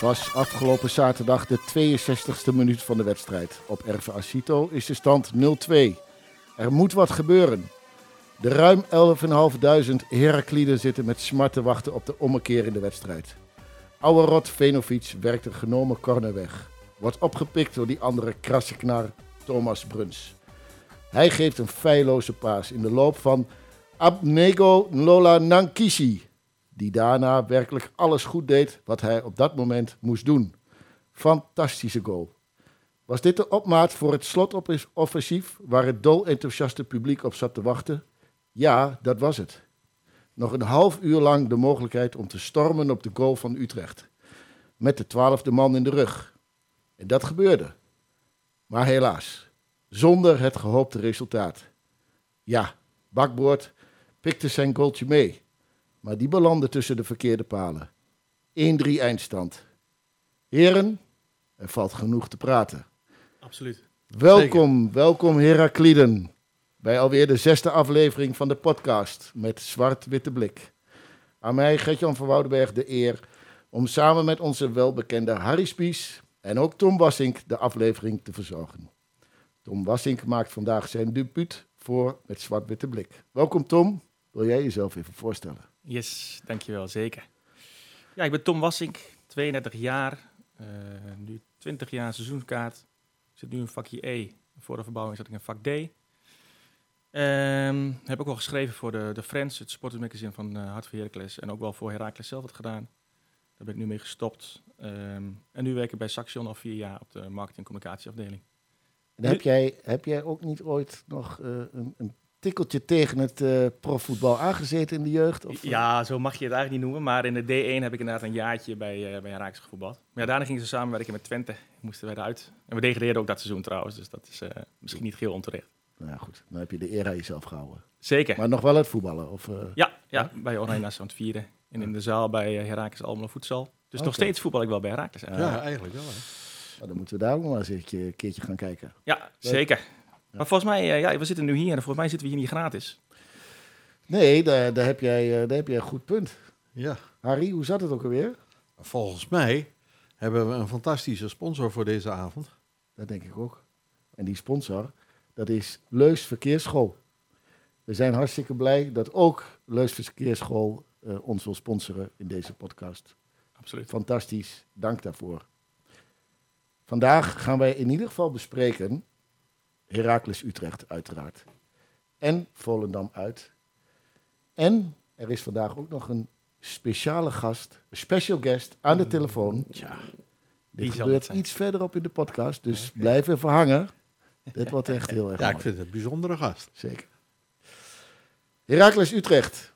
Was afgelopen zaterdag de 62e minuut van de wedstrijd. Op Erve Asito is de stand 0-2. Er moet wat gebeuren. De ruim 11.500 Herakliden zitten met smart te wachten op de ommekeer in de wedstrijd. Oude Rot Venovic werkt een genomen corner weg. Wordt opgepikt door die andere krasse knar Thomas Bruns. Hij geeft een feilloze paas in de loop van Abnego Lola Nankishi. Die daarna werkelijk alles goed deed wat hij op dat moment moest doen. Fantastische goal. Was dit de opmaat voor het slotoffensief waar het dol enthousiaste publiek op zat te wachten? Ja, dat was het. Nog een half uur lang de mogelijkheid om te stormen op de goal van Utrecht. Met de twaalfde man in de rug. En dat gebeurde. Maar helaas, zonder het gehoopte resultaat. Ja, Bakboord pikte zijn goaltje mee. Maar die belandde tussen de verkeerde palen. 1-3 eindstand. Heren, er valt genoeg te praten. Absoluut. Welkom, welkom Herakliden. Bij alweer de zesde aflevering van de podcast met Zwart-Witte Blik. Aan mij, Gertjan van Woudenberg, de eer om samen met onze welbekende Harry Spies en ook Tom Wassink de aflevering te verzorgen. Tom Wassink maakt vandaag zijn debuut voor met Zwart-Witte Blik. Welkom Tom, wil jij jezelf even voorstellen? Yes, dankjewel, zeker. Ja, ik ben Tom Wassink, 32 jaar, uh, nu 20 jaar seizoenskaart. Ik zit nu in vakje E. Voor de verbouwing zat ik in vak D. Um, heb ook wel geschreven voor de, de Friends, het sportmagazine van uh, Hart voor Heracles. En ook wel voor Heracles zelf wat gedaan. Daar ben ik nu mee gestopt. Um, en nu werk ik bij Saxion al vier jaar op de marketing- en communicatieafdeling. En heb, jij, heb jij ook niet ooit nog uh, een, een tikkeltje tegen het uh, profvoetbal aangezeten in de jeugd? Of, ja, zo mag je het eigenlijk niet noemen. Maar in de D1 heb ik inderdaad een jaartje bij, uh, bij Herakles gevoetbald. Maar ja, daarna gingen ze samenwerken met Twente. Moesten wij eruit. En we degradeerden ook dat seizoen trouwens. Dus dat is uh, misschien niet heel onterecht. Nou ja, goed. Dan heb je de eer aan jezelf gehouden. Zeker. Maar nog wel het voetballen? Of, ja, ja, bij Oranje aan het vieren. En in de zaal bij Herakles Almelo Voedsel. Dus okay. nog steeds voetbal ik wel bij Herakles. Ja, eigenlijk wel. Hè? Nou, dan moeten we daar ook nog eens een keertje gaan kijken. Ja, zeker. Maar volgens mij, uh, ja, we zitten nu hier en volgens mij zitten we hier niet gratis. Nee, daar, daar, heb, jij, uh, daar heb jij een goed punt. Ja. Harry, hoe zat het ook alweer? Volgens mij hebben we een fantastische sponsor voor deze avond. Dat denk ik ook. En die sponsor, dat is Leus Verkeersschool. We zijn hartstikke blij dat ook Leus Verkeersschool uh, ons wil sponsoren in deze podcast. Absoluut. Fantastisch, dank daarvoor. Vandaag gaan wij in ieder geval bespreken Heracles Utrecht uiteraard. En Volendam uit. En er is vandaag ook nog een speciale gast, een special guest aan de telefoon. Ja, Dit gebeurt iets verderop in de podcast, dus okay. blijf even hangen. Dit wordt echt heel erg Ja, mooi. ik vind het een bijzondere gast. Zeker. Heracles Utrecht.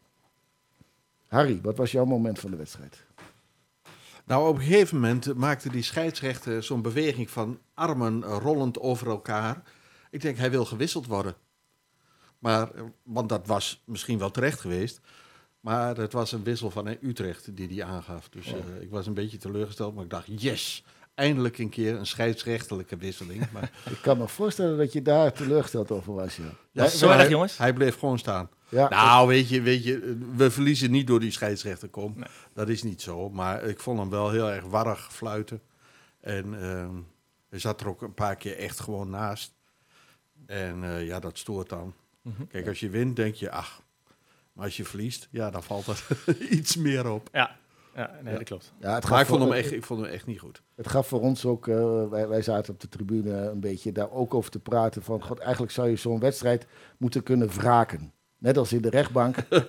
Harry, wat was jouw moment van de wedstrijd? Nou, op een gegeven moment maakte die scheidsrechter zo'n beweging van armen rollend over elkaar. Ik denk, hij wil gewisseld worden. Maar, want dat was misschien wel terecht geweest. Maar het was een wissel van Utrecht die hij aangaf. Dus oh. uh, ik was een beetje teleurgesteld. Maar ik dacht, yes, eindelijk een keer een scheidsrechtelijke wisseling. Maar, ik kan me voorstellen dat je daar teleurgesteld over was. Ja, ja zo erg, jongens. Hij bleef gewoon staan. Ja, nou, weet je, weet je, we verliezen niet door die scheidsrechter. Kom, nee. dat is niet zo. Maar ik vond hem wel heel erg warrig fluiten. En uh, hij zat er ook een paar keer echt gewoon naast. En uh, ja, dat stoort dan. Mm -hmm. Kijk, als je wint, denk je, ach. Maar als je verliest, ja, dan valt er iets meer op. Ja, ja nee, ja. dat klopt. Ja, het maar ik vond, hem echt, ik vond hem echt niet goed. Het gaf voor ons ook, uh, wij, wij zaten op de tribune een beetje daar ook over te praten. Van, god, eigenlijk zou je zo'n wedstrijd moeten kunnen wraken. Net als in de rechtbank. ja.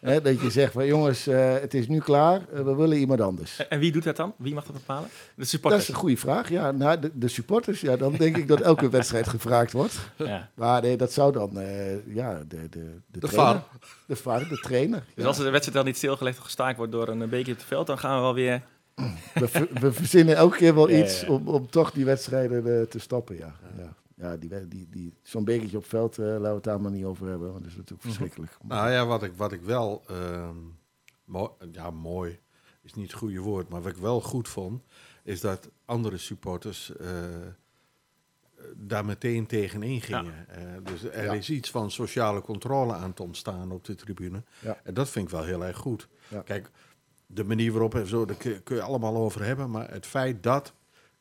Hè, dat je zegt van jongens, uh, het is nu klaar, uh, we willen iemand anders. En, wie doet dat dan? Wie mag dat bepalen? De supporters? Dat is een goede vraag. Ja, nou, de, de, supporters, ja, dan denk ik dat elke wedstrijd gevraagd wordt. Ja. Maar nee, dat zou dan uh, ja, de, de, de, de trainer. De VAR, de trainer. Dus ja. als de wedstrijd dan niet stilgelegd of gestaakt wordt door een beetje op het veld, dan gaan we wel weer... We, we verzinnen elke keer wel iets om, om toch die wedstrijden te stoppen, ja. ja ja, die, die, die, zo'n bekertje op veld, uh, laten we het daar maar niet over hebben, want dat is natuurlijk verschrikkelijk. Mm -hmm. Nou ja, wat ik, wat ik wel, uh, mooi, ja, mooi is niet het goede woord, maar wat ik wel goed vond, is dat andere supporters uh, daar meteen tegenin gingen. Ja. dus er ja. is iets van sociale controle aan te ontstaan op de tribune. Ja. En dat vind ik wel heel erg goed. Kijk, de manier waarop en zo, daar kun je allemaal over hebben. Maar het feit dat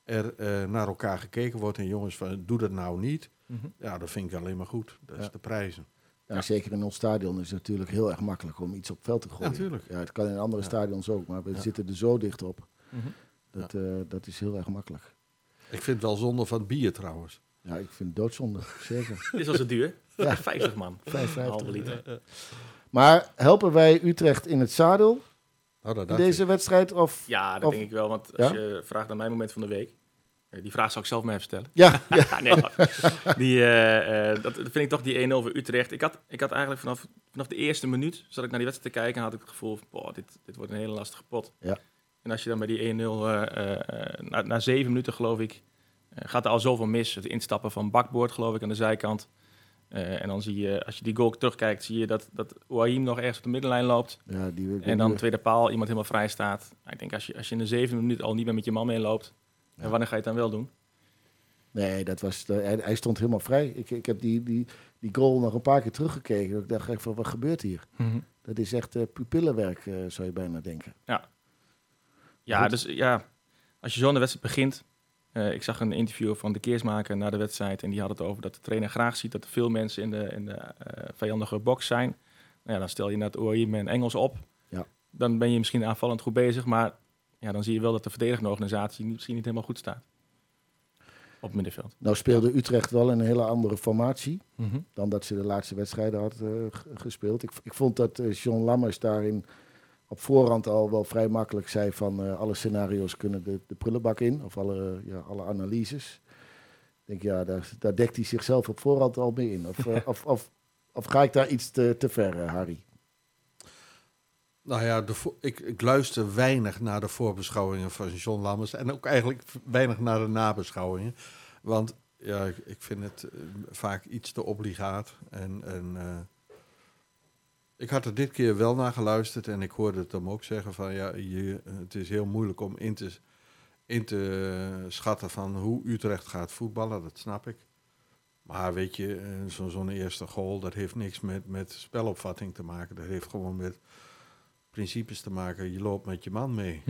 er eh, naar elkaar gekeken wordt en jongens van doe dat nou niet. Mhm. Ja, dat vind ik alleen maar goed. Dat is de prijzen. Ja, Zeker in ons stadion is het natuurlijk heel erg makkelijk om iets op het veld te gooien. Ja, tuurlijk. Ja, het kan in andere Ja. stadions ook, maar we Ja. zitten er zo dicht op. Mhm. Dat, eh, dat is heel erg makkelijk. Ik vind het wel zonde van het bier trouwens. Ja, ik vind het doodzonde, zeker. Dit was het duur. Ja. 50 man. 5,50. Een halve liter. Maar helpen wij Utrecht in het zadel Dat in deze wedstrijd? Of... Ja, dat Of- denk ik wel. Want als Ja? je vraagt naar mijn moment van de week. eh, Die vraag zal ik zelf maar even stellen. Ja, ja. Nee, die, eh, eh, dat vind ik toch die 1-0 voor Utrecht. Ik had, ik had eigenlijk vanaf, vanaf de eerste minuut, zat ik naar die wedstrijd te kijken, had ik het gevoel van, boah, dit, dit wordt een hele lastige pot. Ja. En als je dan bij die 1-0, eh, eh, na, na zeven minuten geloof ik, gaat er al zoveel mis. Het instappen van Bakboord geloof ik aan de zijkant. Eh, en dan zie je, als je die goal terugkijkt, zie je dat, dat Ouahim nog ergens op de middenlijn loopt. ja die, En dan tweede paal, iemand helemaal vrij staat. Nou, ik denk, als je, als je in de zevende minuut al niet meer met je man meeloopt, Ja. en wanneer ga je het dan wel doen? Nee, dat was de- hij, hij stond helemaal vrij. Ik, ik heb die, die, die goal nog een paar keer teruggekeken. Ik dacht van, wat gebeurt hier? Dat is echt eh, pupillenwerk, eh, zou je bijna denken. Ja, Goed. dus ja, als je zo aan de wedstrijd begint. Eh, ik zag een interview van de keersmaker na de wedstrijd. En die had het over dat de trainer graag ziet dat er veel mensen in de, in de eh, vijandige box zijn. Nou ja, dan stel je net Ooriem en Engels op. Ja. Dan ben je misschien aanvallend goed bezig. Maar ja, dan zie je wel dat de verdedigende organisatie misschien niet helemaal goed staat. Op het middenveld. Nou speelde Utrecht wel in een hele andere formatie dan dat ze de laatste wedstrijden had eh, gespeeld. Ik, ik vond dat John Lammers daarin op voorhand al wel vrij makkelijk zei van eh, alle scenario's kunnen de, de prullenbak in. Of alle, ja, alle analyses. Ik denk, ja, daar, daar dekt hij zichzelf op voorhand al mee in. Of, eh, of, of, of ga ik daar iets te, te ver, eh, Harry? Nou ja, de ik, ik luister weinig naar de voorbeschouwingen van John Lammers. En ook eigenlijk weinig naar de nabeschouwingen. Want ja, ik, ik vind het eh, vaak iets te obligaat. En, en eh, ik had er dit keer wel naar geluisterd. En ik hoorde het hem ook zeggen van ja, je, het is heel moeilijk om in te, in te schatten van hoe Utrecht gaat voetballen. Dat snap ik. Maar weet je, eh, zo- zo'n eerste goal, dat heeft niks met, met spelopvatting te maken. Dat heeft gewoon met principes te maken. Je loopt met je man mee.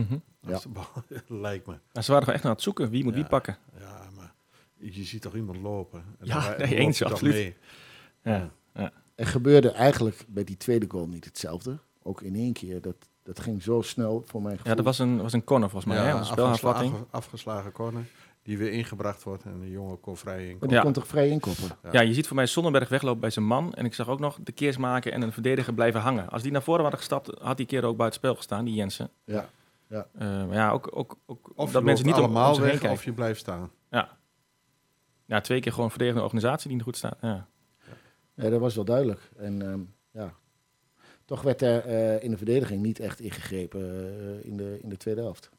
Ja. De bal, lijkt me. Maar ze waren gewoon echt aan het zoeken. Wie moet Ja. wie pakken? Ja, maar je ziet toch iemand lopen? En Ja, rij- nee, eens, absoluut. mee. Ja. Er gebeurde eigenlijk bij die tweede goal niet hetzelfde. Ook in één keer. Dat, dat ging zo snel voor mijn gevoel. Ja, dat was een, was een corner volgens mij. hè? Een afgesla- spelhervatting. afge- afgeslagen corner. Die weer ingebracht wordt en de jongen kon vrij in. Maar die Ja. kon toch vrij inkoppen? Ja. Ja, je ziet voor mij Sonnenberg weglopen bij zijn man. En ik zag ook nog de keersmaker en een verdediger blijven hangen. Als die naar voren hadden gestapt, had die keer ook buiten spel gestaan, die Jensen. Ja. Eh, maar ja, ook, ook, ook Of dat je mensen niet loopt om, om allemaal weg of je blijft staan. Ja. ja, twee keer gewoon verdedigende organisatie die niet goed staat. Ja. Ja, dat was wel duidelijk. En ehm, ja, toch werd er eh, in de verdediging niet echt ingegrepen eh, in, de, in de tweede helft.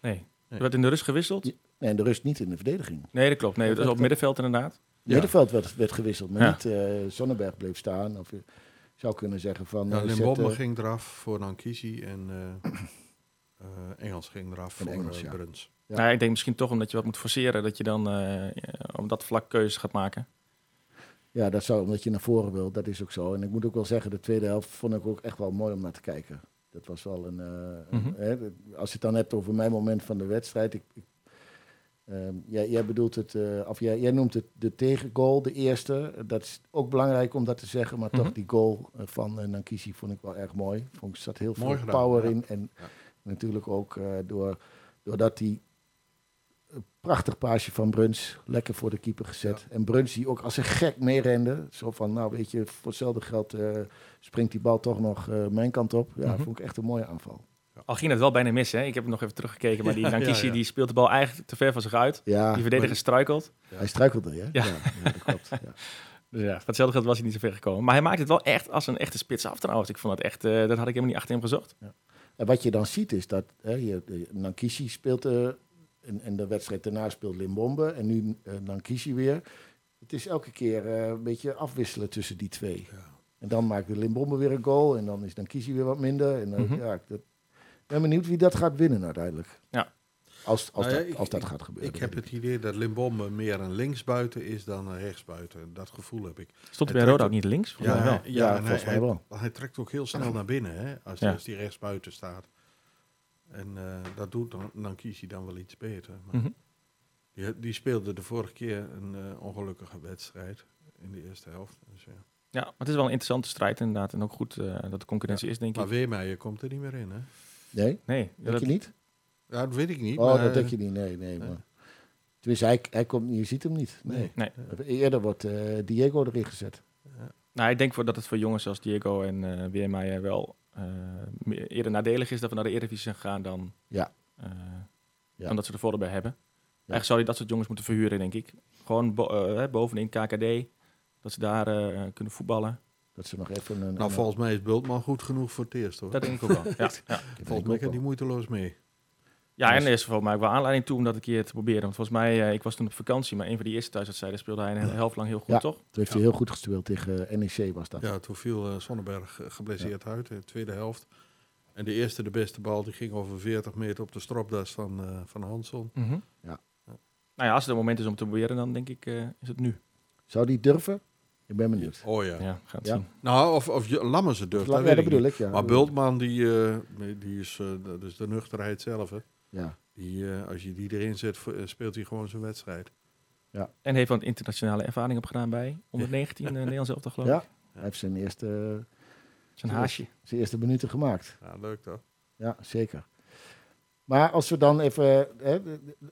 Nee. Nee. Er werd in de rust gewisseld? Ja. Nee, en de rust niet in de verdediging. Nee, dat klopt. Nee, dat is op het middenveld inderdaad. Middenveld werd, werd gewisseld, maar Ja. niet eh Sonnenberg bleef staan. Of je zou kunnen zeggen van... Ja, eh, Limbombe ging eraf voor Nankisi en eh, eh, Engels ging eraf voor Engels, ja. Bruns. Ja. Nou, ik denk misschien toch omdat je wat moet forceren, dat je dan eh, op dat vlak keuzes gaat maken. Ja, dat zou omdat je naar voren wil. Dat is ook zo. En ik moet ook wel zeggen, de tweede helft vond ik ook echt wel mooi om naar te kijken. Dat was wel een... eh, Mhm. hè, als je het dan hebt over mijn moment van de wedstrijd. Ik, ik, ehm, jij, jij bedoelt het, eh, of jij, jij noemt het de tegengoal, de eerste. Dat is ook belangrijk om dat te zeggen. Maar Mhm. toch, die goal eh, van uh, Nankisi vond ik wel erg mooi. Vond ik, zat heel veel gedaan, power ja. in. En Ja. natuurlijk ook eh, door, doordat die een prachtig paasje van Bruns lekker voor de keeper gezet. En Bruns die ook als een gek meerende. Zo van, nou weet je, voor hetzelfde geld eh, springt die bal toch nog eh, mijn kant op. Ja, Mhm. vond ik echt een mooie aanval. Al ging het wel bijna mis, hè? Ik heb het nog even teruggekeken, maar die Ja, die speelt de bal eigenlijk te ver van zich uit. Ja, Die verdediger struikelt. hij struikelde, hè? Ja. ja dat klopt. Ja. Dus ja, voor hetzelfde geld was hij niet zo ver gekomen. Maar hij maakt het wel echt als een echte spits af trouwens. Ik vond het echt, eh, dat had ik helemaal niet achter hem gezocht. En wat je dan ziet is dat hè, je, Nankishi speelt eh, en, en de wedstrijd daarna speelt Limbombe en nu eh, Nankishi weer. Het is elke keer eh, een beetje afwisselen tussen die twee. Ja. En dan maakt de Limbombe weer een goal en dan is Nankishi weer wat minder. En dan, Mhm. ja, ik dat- ik ben benieuwd wie dat gaat winnen uiteindelijk. Als, als, Nou ja, dat, ik- als dat ik- gaat gebeuren. Ik heb het idee dat Limbom meer een linksbuiten is dan een rechtsbuiten. Dat gevoel heb ik. Stond hij bij Roda ook niet links? Ja, en volgens mij hij, wel. Hij, hij trekt ook heel snel naar binnen hè, als, Ja. als die rechtsbuiten staat. En eh, dat doet dan, dan kiest hij dan wel iets beter. Maar Mhm. die, die speelde de vorige keer een eh, ongelukkige wedstrijd in de eerste helft. Dus, ja. Ja, maar het is wel een interessante strijd inderdaad. En ook goed eh, dat de concurrentie is, denk Maar ik. Weermeijer komt er niet meer in. Hè? Nee, Nee, ja, denk dat, je niet? Ja, dat weet ik niet. Oh, maar, dat denk je niet. Nee, nee. nee. Maar. Tenminste, hij, hij komt, niet- je ziet hem niet. Nee. nee. Eerder wordt eh, Diego erin gezet. Nou, ik denk voor dat het voor jongens als Diego en eh Weermeijer wel eerder nadelig is dat we naar de Eredivisie zijn gegaan dan, Ja. eh, Ja. dan dat ze er voordeel bij hebben. Eigenlijk zou je dat soort jongens moeten verhuren, denk ik. Gewoon bo eh, hè, bovenin KKD, dat ze daar eh, kunnen voetballen. Dat ze nog even een... Nou, een- volgens mij is Bultman goed genoeg voor het eerst hoor. Dat denk ik ook wel. Ja, ja. Volgens mij kan die moeiteloos mee. Ja en er is volgens mij ook wel aanleiding toe om dat een keer te proberen. Want volgens mij, eh, ik was toen op vakantie, maar een van die eerste thuiswedstrijden speelde hij een hele helft lang heel goed, Ja. toch? Toen heeft hij heel goed gespeeld tegen eh, NEC was dat. Ja, toen viel eh, Sonnenberg geblesseerd uit in de tweede helft. En de eerste, de beste bal, die ging over 40 meter op de stropdas van, eh van Hansson. Ja. Nou ja, als het een moment is om te proberen, dan denk ik, eh, is het nu. Zou die durven? Ik ben benieuwd. Oh ja. Ja, gaat Ja. zien. Nou, of, of je- Lammers durft, Ja, dat dat weet ik bedoel niet. ik, ja. Maar Bultman, die, eh, die is, eh, dat is de nuchterheid zelf. Hè. Ja, Die, eh, als je die erin zet, eh, speelt hij gewoon zijn wedstrijd. En heeft wat internationale ervaring opgedaan bij onder 19 uh, Nederlands elftal, geloof Ja. ik. hij heeft zijn eerste, Zijn haasje. zijn eerste minuten gemaakt. Ja, leuk toch? Ja, zeker. Maar als we dan even... Hè,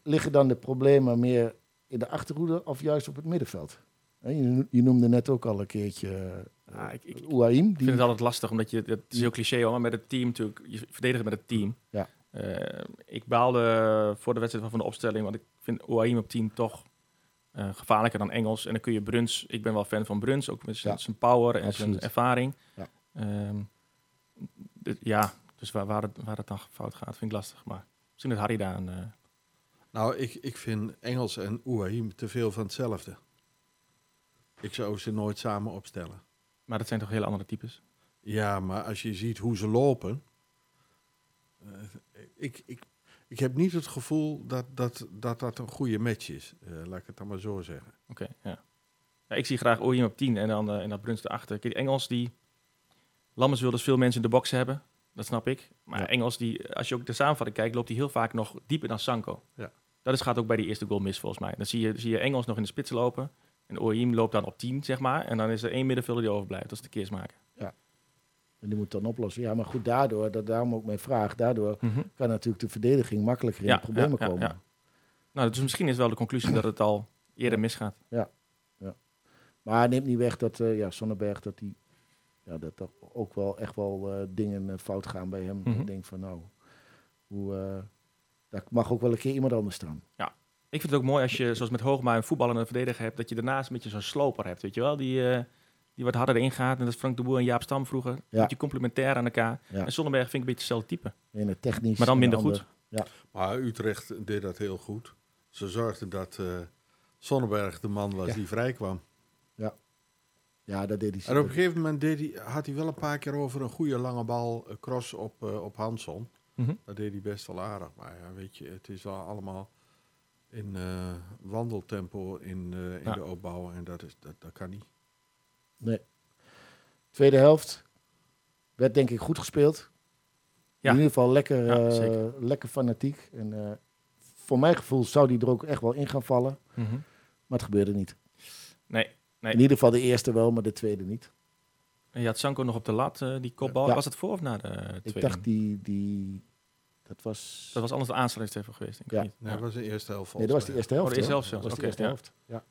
liggen dan de problemen meer in de achterhoede of juist op het middenveld? Hè, Je, je noemde net ook al een keertje Ja, ik, ik. Ik vind het altijd lastig, omdat je, dat is heel cliché hoor, maar met het team natuurlijk, je verdedigt met het team. Ja. Eh, ik baalde voor de wedstrijd van de opstelling, want ik vind Oaim op 10 toch eh, gevaarlijker dan Engels. En dan kun je Bruns, ik ben wel fan van Bruns, ook met zijn, Ja. zijn power en Absoluut. zijn ervaring. Ja. Ehm, dit- ja, dus waar, waar, het, waar het dan fout gaat, vind ik lastig. Maar misschien dat Harry daar een... eh, Nou, ik, ik vind Engels en Ouahim te veel van hetzelfde. Ik zou ze nooit samen opstellen. maar dat zijn toch hele andere types? Ja, maar als je ziet hoe ze lopen. Ik, ik, ik heb niet het gevoel dat dat, dat, dat een goede match is. Eh, laat ik het dan maar zo zeggen. Oké, ja. ja. Ik zie graag Oaim op 10 en dan eh, en dat Bruns erachter. Kijk, Engels die... Lammers wil dus veel mensen in de box hebben. Dat snap ik. Maar Ja. Engels, die, als je ook de samenvatting kijkt, loopt hij heel vaak nog dieper dan Sanko. Ja. Dat is, gaat ook bij die eerste goal mis, volgens mij. Dan zie je, zie je Engels nog in de spits lopen. En Oaim loopt dan op 10, zeg maar. En dan is er één middenvelder die overblijft. Dat is de keersmaker. En die moet dan oplossen. Ja, maar goed, daardoor, dat, daarom ook mijn vraag, daardoor kan natuurlijk de verdediging makkelijker in Ja, problemen ja, ja, komen. ja. Nou, dus misschien is wel de conclusie dat het al eerder misgaat. Maar neemt niet weg dat eh ja, Sonnenberg, dat die, ja, dat er ook wel echt wel eh, dingen eh, fout gaan bij hem. Mhm. Ik denk van nou, hoe, eh, daar mag ook wel een keer iemand anders staan. Ik vind het ook mooi als je, zoals met Hoogma, een voetballende verdediger hebt, dat je daarnaast een beetje zo'n sloper hebt, weet je wel? Die, die wat harder erin gaat. En dat is Frank de Boer en Jaap Stam vroeger. Een Ja. beetje complementair aan elkaar. Ja. En Sonnenberg vind ik een beetje hetzelfde type. In het technisch. Maar dan minder de goed. ander- Maar Utrecht deed dat heel goed. Ze zorgden dat eh Sonnenberg de man was Ja. die vrij kwam. Ja, dat deed hij. En op een gegeven moment deed hij, had hij wel een paar keer over een goede lange bal eh, cross op, eh, op Hansson. Mhm. Dat deed hij best wel aardig. Maar ja, weet je, het is wel allemaal in eh, wandeltempo in, eh, in Ja. de opbouw. En dat, is, dat, dat kan niet. Nee. Tweede helft werd denk ik goed gespeeld. Ja. In ieder geval lekker, Ja, eh, lekker fanatiek. En eh, voor mijn gevoel zou die er ook echt wel in gaan vallen. Mhm. Maar het gebeurde niet. Nee. Nee. In ieder geval de eerste wel, maar de tweede niet. En je had Sanko nog op de lat, eh, die kopbal. Ja. Was het voor of na de tweede? Ik dacht die, die dat was... Dat was anders de even geweest, denk ik. Ja. niet? Nee, dat was de eerste helft. nee, dat was de volgens eerste helft. Oh, de eerste helft zelfs. Dat was de eerste ja. helft. Ja.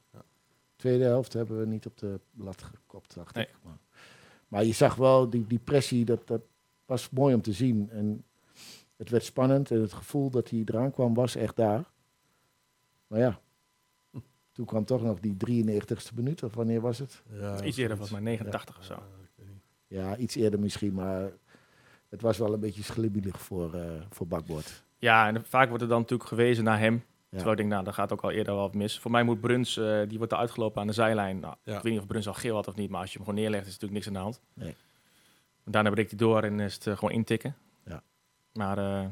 Tweede helft hebben we niet op de lat gekopt, dacht Nee. ik. Maar, maar je zag wel die, die pressie, dat, dat was mooi om te zien. En het werd spannend en het gevoel dat hij eraan kwam was echt daar. Maar ja, toen kwam toch nog die 93ste minuut, of wanneer was het? Ja, Iets eerder, volgens mij 89 of zo. Ja, iets eerder misschien, maar het was wel een beetje schlibbelig voor, eh voor Bakboord. Ja, en vaak wordt er dan natuurlijk gewezen naar hem. Ja. Terwijl ik denk, nou, dat gaat ook al eerder wel wat mis. Voor mij moet Bruns, eh, die wordt er uitgelopen aan de zijlijn. Nou, Ja. Ik weet niet of Bruns al geel had of niet, maar als je hem gewoon neerlegt, is er natuurlijk niks aan de hand. Nee. En daarna breekt hij door en is het eh, gewoon intikken. Ja. Maar eh,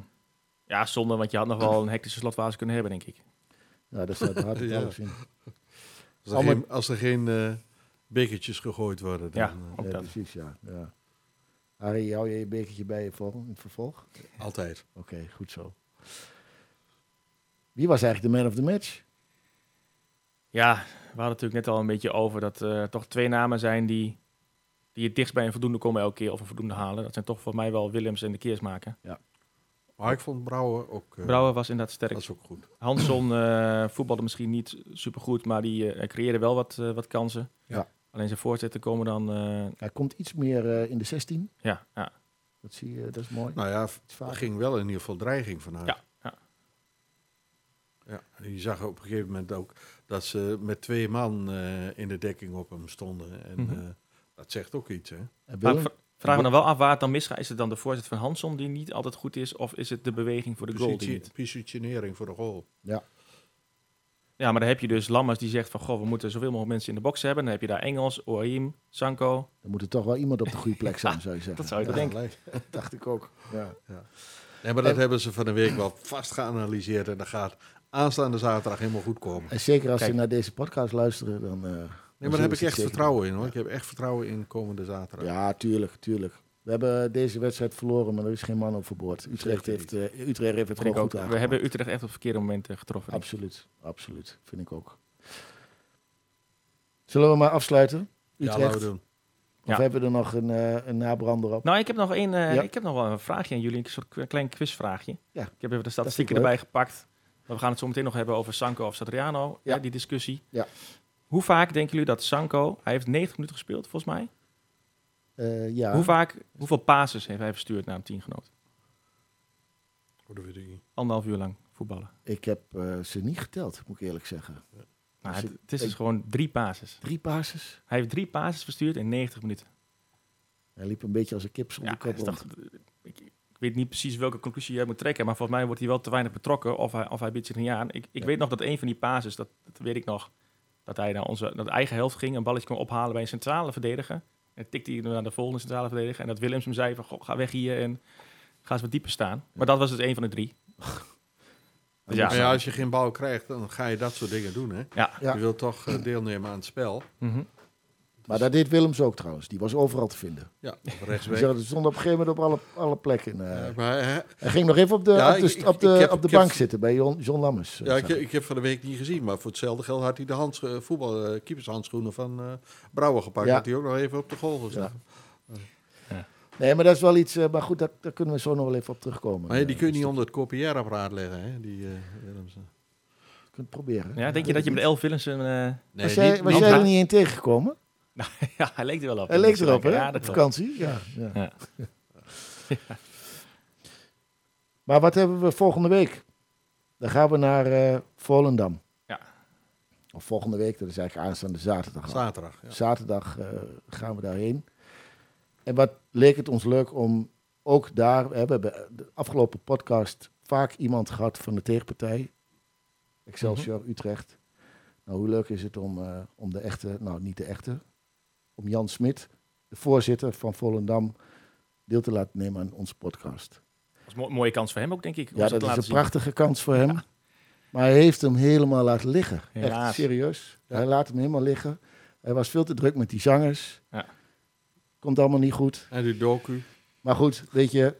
Ja, zonde, want je had nog wel een hectische slotfase kunnen hebben, denk ik. Ja, daar staat hard Ja. in. Als er Allemaal- geen, als er geen eh, bekertjes gegooid worden, dan Ja. eh, Ook Ja, dat. precies, ja. ja. Harry, hou je je bekertje bij je voor, in het vervolg? altijd. Oké, goed zo. Wie was eigenlijk de man of the match? Ja, we hadden het natuurlijk net al een beetje over dat er toch twee namen zijn die, die het dichtst bij een voldoende komen elke keer of een voldoende halen. Dat zijn toch voor mij wel Willems en de Keersmaker. Maar ik vond Brouwer ook, eh, Brouwer was inderdaad sterk. was ook goed. Hansson eh voetbalde misschien niet supergoed, maar die eh, creëerde wel wat, eh, wat kansen. Ja. Alleen zijn voorzetten komen dan... eh, Hij komt iets meer eh, in de 16. ja, ja, Dat zie je, dat is mooi. Nou ja, er vaker. ging wel in ieder geval dreiging vanuit. ja, ja. Ja, en je zag op een gegeven moment ook dat ze met twee man eh, in de dekking op hem stonden. En Mhm. eh, dat zegt ook iets, hè? Maar ik vraag me dan wel af waar het dan misgaat. Is het dan de voorzet van Hansson die niet altijd goed is? Of is het de beweging voor de goal die niet? Positionering voor de goal. Ja, maar dan heb je dus Lammers die zegt van... Goh, we moeten zoveel mogelijk mensen in de box hebben. Dan heb je daar Engels, Oaim, Sanko. er moet er toch wel iemand op de goede plek zijn, zou je zeggen. Dat zou je ja, denken. Dat dacht ik ook. Ja. Nee, maar dat En- hebben ze van de week wel vast geanalyseerd. En dat gaat aanstaande zaterdag helemaal goed komen. En zeker als Kijk. ze naar deze podcast luisteren, dan... eh, Nee, maar daar heb ik echt vertrouwen in, hoor. Ik heb echt vertrouwen in komende zaterdag. Ja, tuurlijk, tuurlijk. We hebben deze wedstrijd verloren, maar er is geen man overboord. Utrecht heeft, eh, Utrecht heeft het gewoon ook. goed We aangepakt. hebben Utrecht echt op het verkeerde moment eh, getroffen. Absoluut, absoluut. Vind ik ook. Zullen we maar afsluiten? Ja, Utrecht? laten we doen. Of Ja. hebben we er nog een, eh, een nabrander op? Nou, ik heb nog een, eh, Ja. ik heb nog wel een vraagje aan jullie, een soort klein quizvraagje. Ja. Ik heb even de statistieken erbij gepakt. Maar we gaan het zo meteen nog hebben over Sanko of Satriano, Ja. hè, die discussie. Ja. Hoe vaak denken jullie dat Sanko, hij heeft 90 minuten gespeeld volgens mij. Eh, ja. Hoe vaak, hoeveel passes heeft hij verstuurd naar een teamgenoot? Oh, dat weet ik niet. Anderhalf uur lang voetballen. Ik heb eh, ze niet geteld, moet ik eerlijk zeggen. Nou, Dus het, ik- het is dus ik- gewoon drie passes. Drie passes. Hij heeft drie passes verstuurd in 90 minuten. Hij liep een beetje als een kip zonder Ja, kop rond. ik weet niet precies welke conclusie jij moet trekken, maar volgens mij wordt hij wel te weinig betrokken of hij, of hij biedt zich niet aan. Ik, ik Ja. weet nog dat een van die passes, dat, dat weet ik nog, dat hij naar onze naar de eigen helft ging, een balletje kon ophalen bij een centrale verdediger. En tikte hij naar de volgende centrale verdediger. En dat Willems hem zei van, goh, ga weg hier en ga eens wat dieper staan. Maar dat was dus een van de drie. Dus ja, ja, als je geen bal krijgt, dan ga je dat soort dingen doen, hè? ja. Ja. Je wilt toch eh, deelnemen aan het spel. Mhm. Maar dat deed Willems ook trouwens. Die was overal te vinden. Ja, rechtsweg. die stond op een gegeven moment op alle, alle plekken. eh. Ja, maar, hè, hij ging nog even op de, Ja, op de, ik- op de, ik heb- op de ik heb- bank zitten bij John, John Lammers. eh, ja, ik, ik heb van de week niet gezien, maar voor hetzelfde geld had hij de hands, eh, voetbal, eh, keepershandschoenen van eh Brouwer gepakt. Ja. Dat hij ook nog even op de goal gezet. Nee, maar dat is wel iets... eh, maar goed, daar, daar kunnen we zo nog wel even op terugkomen. Maar ja, die kun je niet onder het kopieerapparaat leggen, hè? Die, eh, Willemsen. Je kunt het proberen. ja, denk je dat je met Elf Willemsen... eh, Nee, was jij, niet- was niet- jij er niet- niet in tegengekomen? ja, hij leek er wel op. Hij leek erop, hè? Ja, dat vakantie. Ja, ja. Ja. Maar wat hebben we volgende week? Dan gaan we naar eh, Volendam. Ja. Of volgende week, dat is eigenlijk aanstaande zaterdag. Zaterdag. Ja. Zaterdag eh, gaan we daarheen. En wat leek het ons leuk om ook daar... We hebben de afgelopen podcast vaak iemand gehad van de tegenpartij. Excelsior, Mhm. Utrecht. Nou, hoe leuk is het om, eh, om de echte... Nou, niet de echte. Om Jan Smit, de voorzitter van Volendam... deel te laten nemen aan onze podcast. Dat is een mo- mooie kans voor hem ook, denk ik. Ja, dat is een zien. prachtige kans voor hem. Maar hij heeft hem helemaal laten liggen. Echt serieus. Ja. Hij laat hem helemaal liggen. Hij was veel te druk met die zangers. Ja. Komt allemaal niet goed. En die docu, Maar goed, weet je,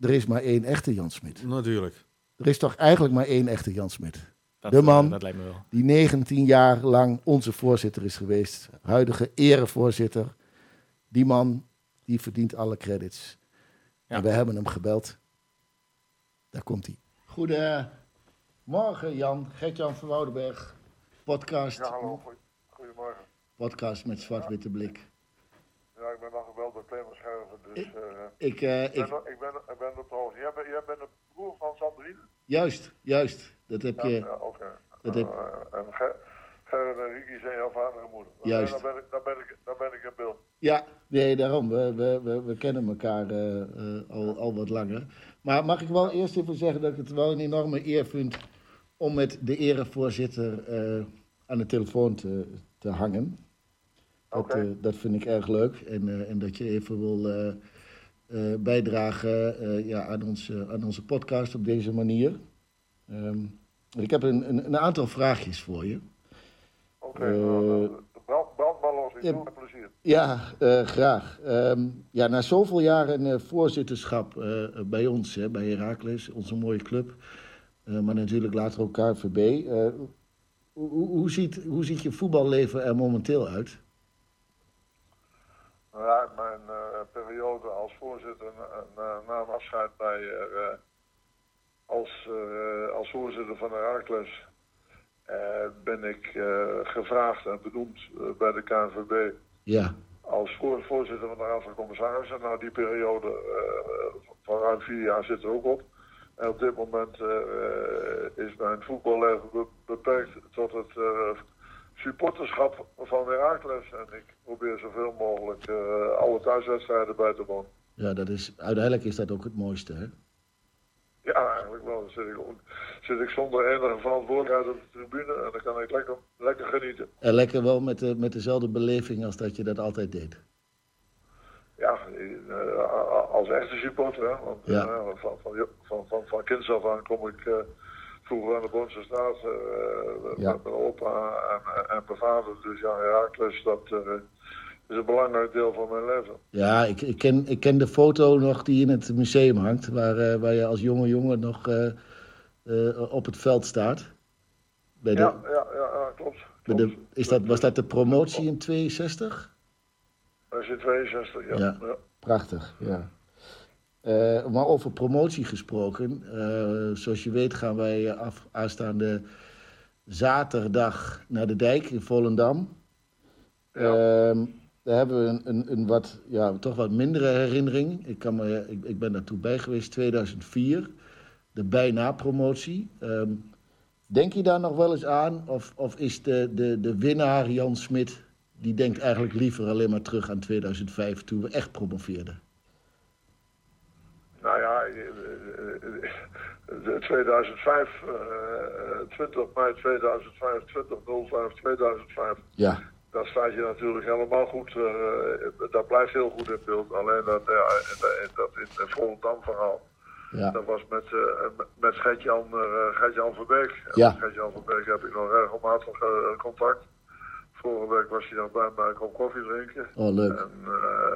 er is maar één echte Jan Smit. natuurlijk. Er is toch eigenlijk maar één echte Jan Smit. Dat, De eh, man. dat lijkt me wel. Die 19 jaar lang onze voorzitter is geweest. Huidige erevoorzitter. Die man, die verdient alle credits. Ja. En we hebben hem gebeld. Daar komt hij. Goedemorgen Jan, Gert-Jan van Woudenberg. Podcast, Ja, hallo. Goedemorgen. podcast met zwart-witte blik. Ja, ik ben nog gebeld door Clemens Scherven, dus eh, Ik, eh, ik, ben, ik, ben, ik ben de hoogte. Jij bent, jij bent de broer van Sandrine? juist, juist. Dat heb Ja, je. ja oké. dat heb- Eh, en Ger- Gerrit en Ricky zijn jouw vader en moeder. Maar Juist. Dan ben ik, dan ben ik, dan ben ik in beeld. Ja, nee, daarom. We, we, we, we kennen elkaar eh, eh, al, al wat langer. Maar mag ik wel eerst even zeggen dat ik het wel een enorme eer vind om met de erevoorzitter aan de telefoon te, te hangen. Dat, Oké. dat vind ik erg leuk. En, en dat je even wil, bijdragen ja, aan, onze, aan onze podcast op deze manier. Ehm, ik heb een, een, een aantal vraagjes voor je. Oké, Eh, nou, de brand, brandbal los, ik doe met plezier. Ja, eh, graag. Ehm, ja, na zoveel jaren eh, voorzitterschap bij ons, hè, bij Heracles, onze mooie club, maar natuurlijk later ook KVB. hoe, hoe, ziet, hoe ziet je voetballeven er momenteel uit? Nou ja, mijn periode als voorzitter na, na, na een afscheid bij, als, eh, als voorzitter van Heracles eh, ben ik eh, gevraagd en benoemd bij de KNVB Ja, als voor, voorzitter van de Raad van Commissarissen. Nou, die periode van ruim vier jaar zit er ook op. En op dit moment is mijn voetballeven be- beperkt tot het supporterschap van Heracles. En ik probeer zoveel mogelijk alle thuiswedstrijden bij te wonen. ja dat is, uiteindelijk is dat ook het mooiste. Hè? Ja, eigenlijk wel. Dan zit ik, ook- zit ik zonder enige verantwoordelijkheid op de tribune en dan kan ik lekker, lekker genieten. En lekker wel met, de, met dezelfde beleving als dat je dat altijd deed. Ja, eh, als echte supporter. Hè? Want Ja. eh, van, van, van, van, van kinds af aan kom ik eh, vroeger aan de Boonse straat Ja. met mijn opa en, en mijn vader. Dus ja, Herakles, dat is een belangrijk deel van mijn leven. Ja, ik, ik, ken, ik ken de foto nog die in het museum hangt, waar, eh, waar je als jonge jongen nog eh, eh, op het veld staat. Bij de, Ja, ja, ja, ja klopt. bij klopt. de, is dat, was dat de promotie in 62? Dat is in 62, ja. Ja. ja. Prachtig, ja. Maar over promotie gesproken, zoals je weet gaan wij af, aanstaande zaterdag naar de dijk in Volendam. Ehm, daar hebben we een, een, een wat, ja, toch wat mindere herinnering. Ik, kan me, ik, ik ben daartoe bij geweest, 2004, de bijna-promotie. Ehm, denk je daar nog wel eens aan? Of, of is de, de, de winnaar Jan Smit, die denkt eigenlijk liever alleen maar terug aan 2005, toen we echt promoveerden? Nou ja, eh, eh, eh, de 2005, eh, 20 mei 2005, 20 05 2005. Ja, Daar staat je natuurlijk helemaal goed, eh, dat blijft heel goed in beeld. Alleen dat, dat in het Volendam verhaal, ja, dat was met, eh, met- Gert-Jan uh, Gert van Beek. En Ja. Met Gert-Jan van Beek heb ik nog regelmatig eh, contact. Vorige week was hij nog bij mij kom koffie drinken. oh leuk. En eh,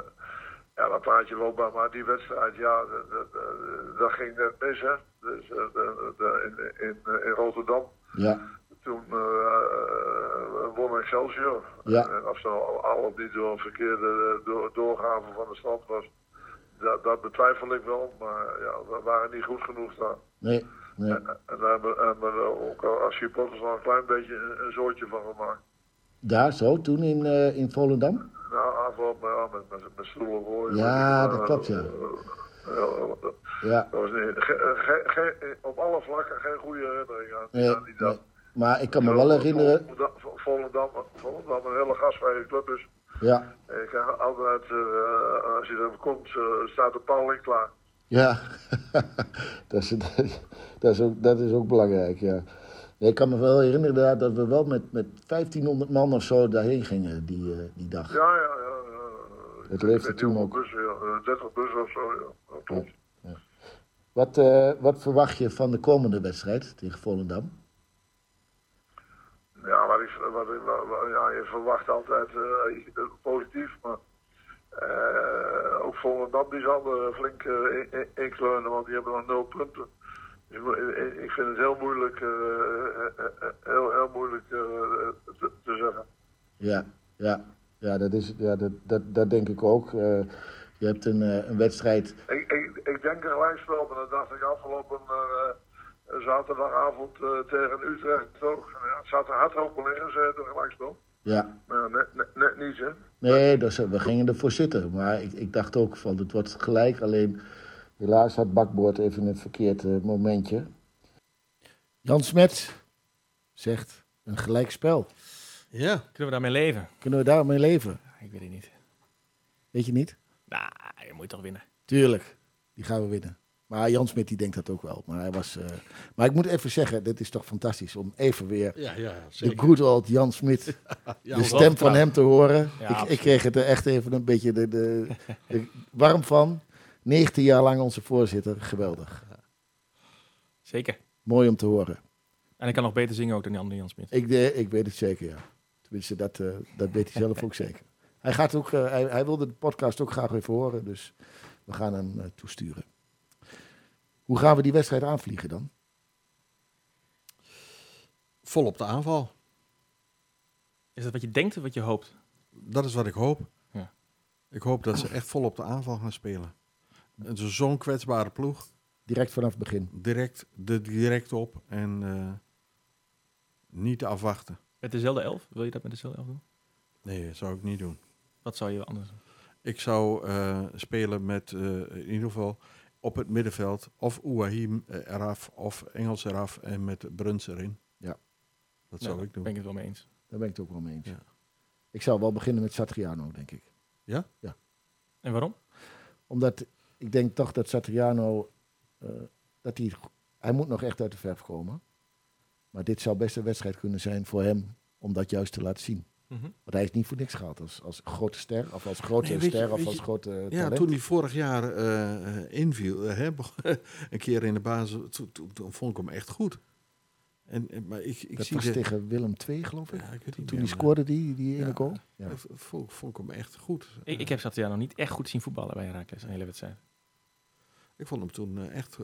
ja, dan praat je wel bij, maar die wedstrijd, ja, dat- dat- dat- dat ging net mis, hè. Dus eh, de, de, in, in, in Rotterdam. Ja, Toen uh, won Excelsior. Ja. En of ze al, niet door een verkeerde door, doorgave van de stand was, dat, dat betwijfel ik wel. Maar ja, we waren niet goed genoeg daar. nee, nee. En, en daar hebben, hebben we ook als supporters al een klein beetje een, een zoortje van gemaakt. Daar zo, toen in, eh, in Volendam? Nou, aanval met, ja, met, met, met stoelen gooien. Ja, dat klopt, ja. eh, ja, dat- Ja, dat was niet, ge- ge- ge- op alle vlakken geen goede herinnering aan, nee, aan die dag. nee. Maar ik kan me wel herinneren, Volendam, Volendam, een hele gastvrije club is. ja, Ik altijd, eh, als je er komt, eh, staat de paling klaar. ja, dat, is, dat, is ook, dat is ook belangrijk, ja. Ik kan me wel herinneren dat we wel met, met 1500 man of zo daarheen gingen die, eh, die dag. Ja, ja, ja. ja. Het leefde toen ook. Bussen, ja. Eh, 30 bussen of zo, ja. Klopt. Wat, eh, wat verwacht je van de komende wedstrijd tegen Volendam? Ja, wat ik, wat ik, wat- wat- ja, je verwacht altijd eh, positief, maar eh, ook Volendam die zal er flink eh, in- in- inkleunen, want die hebben nog nul punten. Dus ik- vind het heel moeilijk, eh, eh, eh, heel, heel moeilijk eh, te, te zeggen. Ja, ja, ja, dat, is, ja dat, dat, dat denk ik ook. Eh, je hebt een, eh, een wedstrijd. Ik, ik, ik denk een gelijkspel, maar dat dacht ik afgelopen eh, zaterdagavond eh, tegen Utrecht ook. Ja, het zat er hard liggen, ze een gelijkspel. Ja, Maar ja, net, net, net niet, hè. nee, dat is, we gingen ervoor zitten. Maar ik, ik dacht ook van het wordt gelijk. Alleen helaas had Bakboord even een verkeerd eh, momentje. Jan Smet zegt een gelijk spel. Ja, Kunnen we daarmee leven? Kunnen we daarmee leven? Ik weet het niet. Weet je niet? Nou, je moet toch winnen. Tuurlijk, die gaan we winnen. Maar Jan Smit die denkt dat ook wel. Maar, hij was, eh, maar ik moet even zeggen, dit is toch fantastisch om even weer ja, ja, de good old Jan Smit, Ja, de stem van hem te horen. Ja, ik, ik kreeg het er echt even een beetje de, de, de- warm van. 19 jaar lang onze voorzitter. Geweldig. Zeker. Mooi om te horen. En ik kan nog beter zingen ook dan die andere Jan Smit. Ik, de, ik weet het zeker, ja. Tenminste, dat, eh, dat weet hij zelf ook zeker. Hij, gaat ook, eh, hij, hij wilde de podcast ook graag even horen, dus we gaan hem toesturen. Hoe gaan we die wedstrijd aanvliegen dan? Vol op de aanval. Is dat wat je denkt of wat je hoopt? Dat is wat ik hoop. Ja. Ik hoop dat ze echt vol op de aanval gaan spelen. Het is zo'n kwetsbare ploeg. Direct vanaf het begin. Direct, de direct op en eh, niet afwachten. Met dezelfde elf? Wil je dat met dezelfde elf doen? Nee, dat zou ik niet doen. Wat zou je anders doen? Ik zou eh, spelen met eh, in ieder geval op het middenveld of Ouahim eh, eraf of Engels eraf en met Bruns erin. Ja. Dat zou ik doen. Ben ik het wel mee eens. Daar ben ik het ook wel mee eens. Ja. Ik zou wel beginnen met Satriano, denk ik. En waarom? Omdat ik denk toch dat Satriano, eh, dat hij, hij moet nog echt uit de verf komen. Maar dit zou best een wedstrijd kunnen zijn voor hem om dat juist te laten zien. Mhm. Want hij is niet voor niks gehaald als, als grote ster, of als grote Nee, weet je- ster, of als je- grote Ja, talent. toen hij vorig jaar eh, eh, inviel, eh, hè, een keer in de basis, toen, toen, toen vond ik hem echt goed. En, maar ik, ik dat zie was de- tegen Willem II, geloof ik. Ja, ik toen meer, hij maar- scoorde die, die ene Ja. goal. Ja. Vond, vond ik hem echt goed. Ik, ik heb Satriano niet echt goed zien voetballen bij Herakles een hele wedstrijd. Ik vond hem toen eh, echt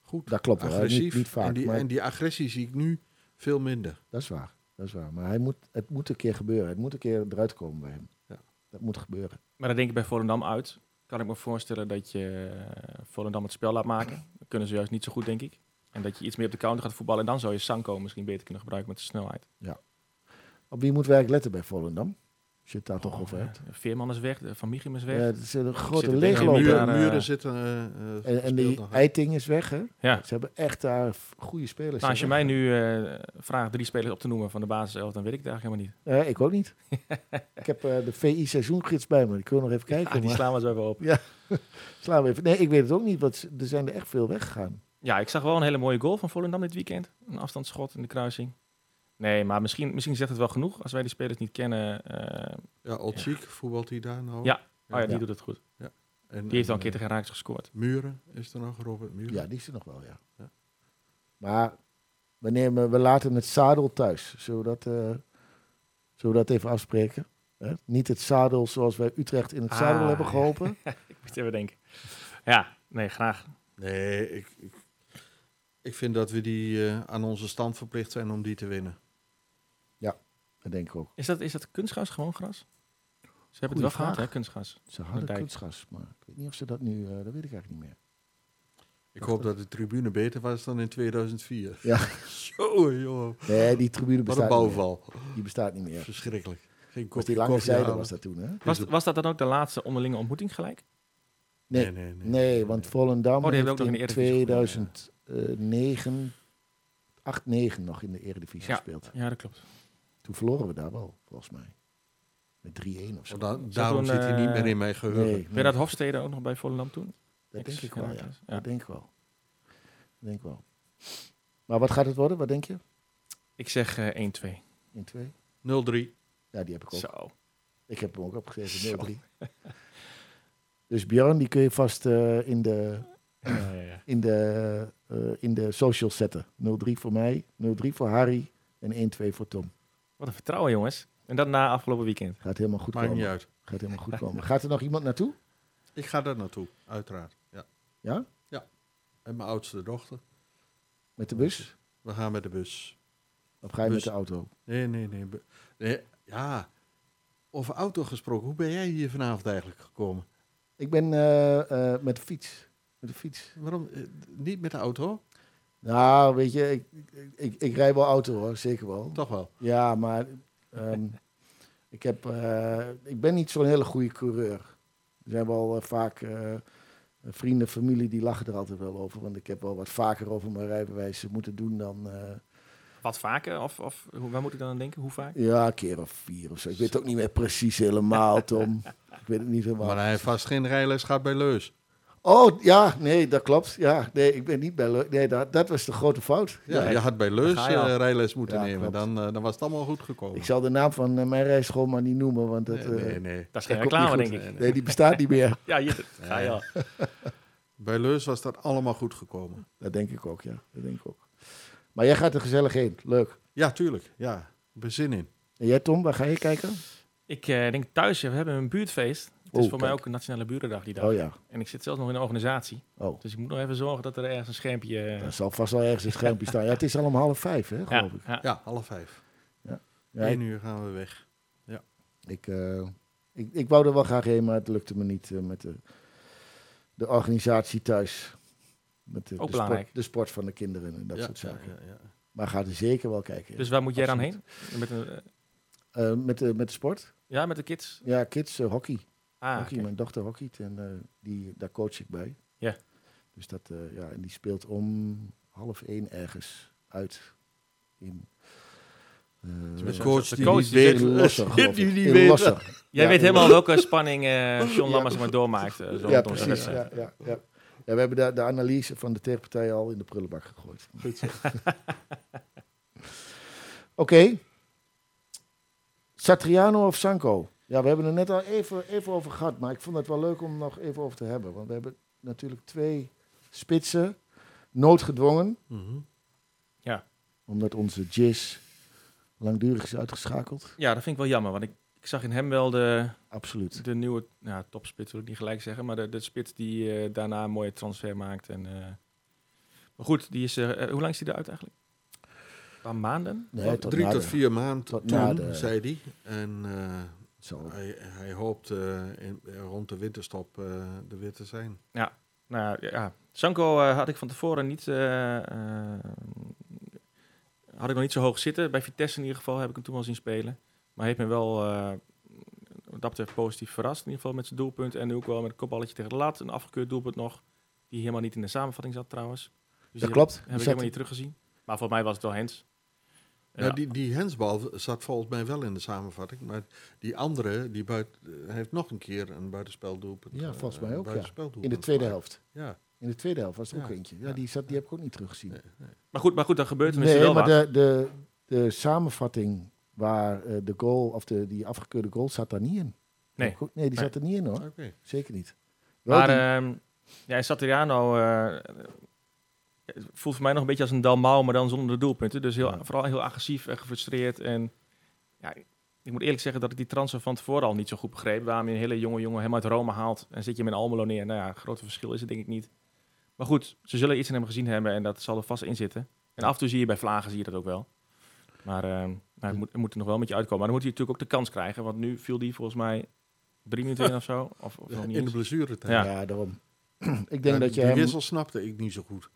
goed. Dat klopt wel, hè. Agressief. Niet, niet vaak, en, die, maar en die agressie zie ik nu veel minder. dat is waar. Dat is waar. Maar hij moet, het moet een keer gebeuren. Het moet een keer eruit komen bij hem. Ja. Dat moet gebeuren. Maar dan denk ik bij Volendam uit. Kan ik me voorstellen dat je eh, Volendam het spel laat maken. Dat kunnen ze juist niet zo goed, denk ik. En dat je iets meer op de counter gaat voetballen. En dan zou je Sanko misschien beter kunnen gebruiken met de snelheid. Op wie moeten we eigenlijk letten bij Volendam? Als je het daar toch Oh, over ja. hebt. Veerman is weg, de Van Michim is weg. Ja, het is een grote er leegloop. Muren, eh, muren zitten. eh, eh, En, en die. Eiting is weg, hè? ja. Ze hebben echt daar goede spelers. Nou, als je mij nu eh, vraagt drie spelers op te noemen van de basiself, dan weet ik het eigenlijk helemaal niet. Eh, ik ook niet. ik heb eh, de VI seizoengids bij me. Ik wil nog even kijken. Ja, die maar slaan we zo even op. slaan we even. Nee, ik weet het ook niet. Want er zijn er echt veel weggegaan. Ja, ik zag wel een hele mooie goal van Volendam dit weekend. Een afstandsschot in de kruising. Nee, maar misschien, misschien zegt het wel genoeg als wij die spelers niet kennen. eh, Ja, Olczyk, voetbalt hij daar nou? Ja. oh ja, die Ja. doet het goed. En, Die heeft al een en, keer tegen Raaks gescoord. Muren is er nog, Robert Muren. Ja, die is er nog wel, ja. Ja. Maar we, nemen, we laten het zadel thuis. Zullen we dat, eh, zullen we dat even afspreken? Hè? Niet het zadel zoals wij Utrecht in het Ah, zadel hebben ja. geholpen. Ik moest even denken. Ja, nee, graag. Nee, ik, ik, ik vind dat we die eh, aan onze stand verplicht zijn om die te winnen. Dat denk ik ook. Is dat, is dat kunstgras, gewoon gras? Ze hebben het wel gehad, hè, kunstgras. Ze hadden kunstgas, maar ik weet niet of ze dat nu... eh, dat weet ik eigenlijk niet meer. Ik hoop dat de tribune beter was dan in 2004. Ja. Zo, joh. Nee, die tribune Wat bestaat een niet meer. bouwval. Die bestaat niet meer. Verschrikkelijk. Geen Was kopje die lange koffie zijde halen. was dat toen, hè? Was, was dat dan ook de laatste onderlinge ontmoeting gelijk? Nee, Nee, nee, nee. Nee, want Volendam Oh, die heeft ook in in de Eredivisie 2009, 8, 9 nog in de Eredivisie Ja. gespeeld. Ja, dat klopt. Toen verloren we daar wel, volgens mij. Met 3-1 of zo. Da- daarom toen, zit hij niet eh, meer in mijn geheugen. nee, Ben je nee, dat Hofstede ook nog bij Volendam toen? dat denk ik wel, ja. Dat denk ik wel. Dat denk ik wel. Maar wat gaat het worden? Wat denk je? Ik zeg eh 1-2. 1-2? 0-3. Ja, die heb ik ook. Zo. Ik heb hem ook opgegeven, Zo. 0-3. dus Björn, die kun je vast eh, in de, Ja, ja, ja. in de, eh, in de socials zetten. 0-3 voor mij, 0-3 voor Harry en 1-2 voor Tom. Wat een vertrouwen, jongens. En dat na afgelopen weekend. Gaat helemaal goed Maakt niet komen. uit. Gaat helemaal goed komen. Gaat er nog iemand naartoe? Ik ga daar naartoe, uiteraard. Ja. Ja? En mijn oudste dochter. Met de bus? We gaan met de bus. Of ga je Bus. met de auto? Nee, nee, nee ja, over auto gesproken. Hoe ben jij hier vanavond eigenlijk gekomen? Ik ben eh, eh, met de fiets. Met de fiets. Waarom eh, niet met de auto? Nou, weet je, ik, ik, ik, ik rij wel auto hoor, zeker wel. Toch wel. Ja, maar ehm, ik, heb, eh, ik ben niet zo'n hele goede coureur. Er zijn wel eh, vaak eh, vrienden, familie, die lachen er altijd wel over. Want ik heb wel wat vaker over mijn rijbewijs moeten doen dan... eh, Wat vaker? Of, of hoe, waar moet ik dan aan denken? Hoe vaak? ja, een keer of vier of zo. Ik weet het ook niet meer precies helemaal, Tom. Ik weet het niet helemaal. Maar hij heeft vast geen rijles gehad bij Leus. Oh, ja, nee, dat klopt. Ja, nee, ik ben niet bij Leus. Nee, dat, dat was de grote fout. Ja, Ja, je had bij Leus je eh, rijles moeten Ja, nemen. Dan, eh, dan was het allemaal goed gekomen. Ik zal de naam van eh, mijn rijschool maar niet noemen, want dat, nee, eh, nee, nee. Dat is geen reclame, denk ik. Nee, die bestaat niet meer. Ja, hier, ga je al. Bij Leus was dat allemaal goed gekomen. Dat denk ik ook, ja. Dat denk ik ook. Maar jij gaat er gezellig heen. Leuk. Ja, tuurlijk. Ja, ik ben zin in. En jij, Tom, waar ga je kijken? Ik eh, denk thuis, we hebben een buurtfeest. Het is Oh, voor mij ook een Nationale Burendag die dag. Oh ja. En ik zit zelfs nog in een organisatie. Oh. Dus ik moet nog even zorgen dat er ergens een schermpje... eh, Er zal vast wel ergens een schermpje staan. Ja, het is al om half vijf, hè, ja, geloof ik. ja. Ja, half vijf. Ja, Eén uur gaan we weg. ik, eh, ik, ik wou er wel graag heen, maar het lukte me niet eh, met de, de organisatie thuis. Met de, Ook de, sport, belangrijk. de sport van de kinderen en dat ja, soort zaken. ja, ja. Maar ga er zeker wel kijken. ja. Dus waar moet jij dan heen? Met, een, met, de, met de sport? ja, met de kids? Ja, kids, hockey. Ah, hockey. oké. Mijn dochter hockeyt en eh, die, daar coach ik bij. Ja. Dus dat, eh, ja, en die speelt om half één ergens uit in... eh, de coach de die coach die weet, zit- niet. Jij Ja, weet helemaal welke spanning eh John Ja. Lammers maar doormaakt. zo Ja, precies. Ja, ja, ja. ja, we hebben de, de analyse van de tegenpartij al in de prullenbak gegooid. Goed. Oké. Satriano of Sanko? Ja, we hebben er net al even, even over gehad, maar ik vond het wel leuk om nog even over te hebben. Want we hebben natuurlijk twee spitsen, noodgedwongen, Mhm. omdat onze Jizz langdurig is uitgeschakeld. Ja, dat vind ik wel jammer. Want ik, ik zag in hem wel de, Absoluut. de nieuwe ja, topspits, wil ik niet gelijk zeggen. Maar de, de spits die eh, daarna een mooie transfer maakt. En, eh, maar goed, die is, eh, eh, hoe lang is hij eruit eigenlijk? Een paar maanden? Nee, tot Drie tot vier maanden tot toen, zei hij. En eh, Zo. hij, hij hoopt eh, in, rond de winterstop eh er weer te zijn. Nou ja, ja. Sanko eh, had ik van tevoren niet. eh, eh, had ik nog niet zo hoog zitten. Bij Vitesse in ieder geval heb ik hem toen wel zien spelen. Maar hij heeft me wel. eh, dat betreft positief verrast. In ieder geval met zijn doelpunt. En nu ook wel met een kopballetje tegen de lat. Een afgekeurd doelpunt nog. Die helemaal niet in de samenvatting zat trouwens. Dus die klopt. Heb, heb ik helemaal niet teruggezien. Maar volgens mij was het wel Hens. Ja. Ja. die, die hensbal zat volgens mij wel in de samenvatting. Maar die andere, die buit, heeft nog een keer een buitenspeldoelpunt. Ja, eh, volgens mij een ook, ja. In de tweede helft. Ja. In de tweede helft was er ook eentje. Ja, die, zat, die heb ik ook niet teruggezien. Nee, nee. Maar, goed, maar goed, dan gebeurt tenminste Nee, wel maar wat. de, de, de samenvatting waar eh, de goal, of de, die afgekeurde goal, zat daar niet in. Nee. Goed, nee, die Nee. zat er niet in hoor. Zeker niet. Wel Maar die- ehm ja, Satriano eh, het voelt voor mij nog een beetje als een Dalmau, maar dan zonder de doelpunten. Dus heel, Ja. vooral heel agressief en gefrustreerd. En ja, ik moet eerlijk zeggen dat ik die transfer van tevoren al niet zo goed begreep. Waarom je een hele jonge jongen helemaal uit Rome haalt en zit je hem in Almelo neer. Nou ja, grote verschil is het denk ik niet. Maar goed, ze zullen iets in hem gezien hebben en dat zal er vast in zitten. En af en toe zie je bij Vlagen zie je dat ook wel. Maar ehm nou, het, moet, het moet er nog wel met je uitkomen. Maar dan moet hij natuurlijk ook de kans krijgen. Want nu viel die volgens mij drie minuten in of zo. Of, of nog niet In de blessuretijd. Ja. ja. daarom. ik denk Ja, dat je hem... wissel snapte ik niet zo goed.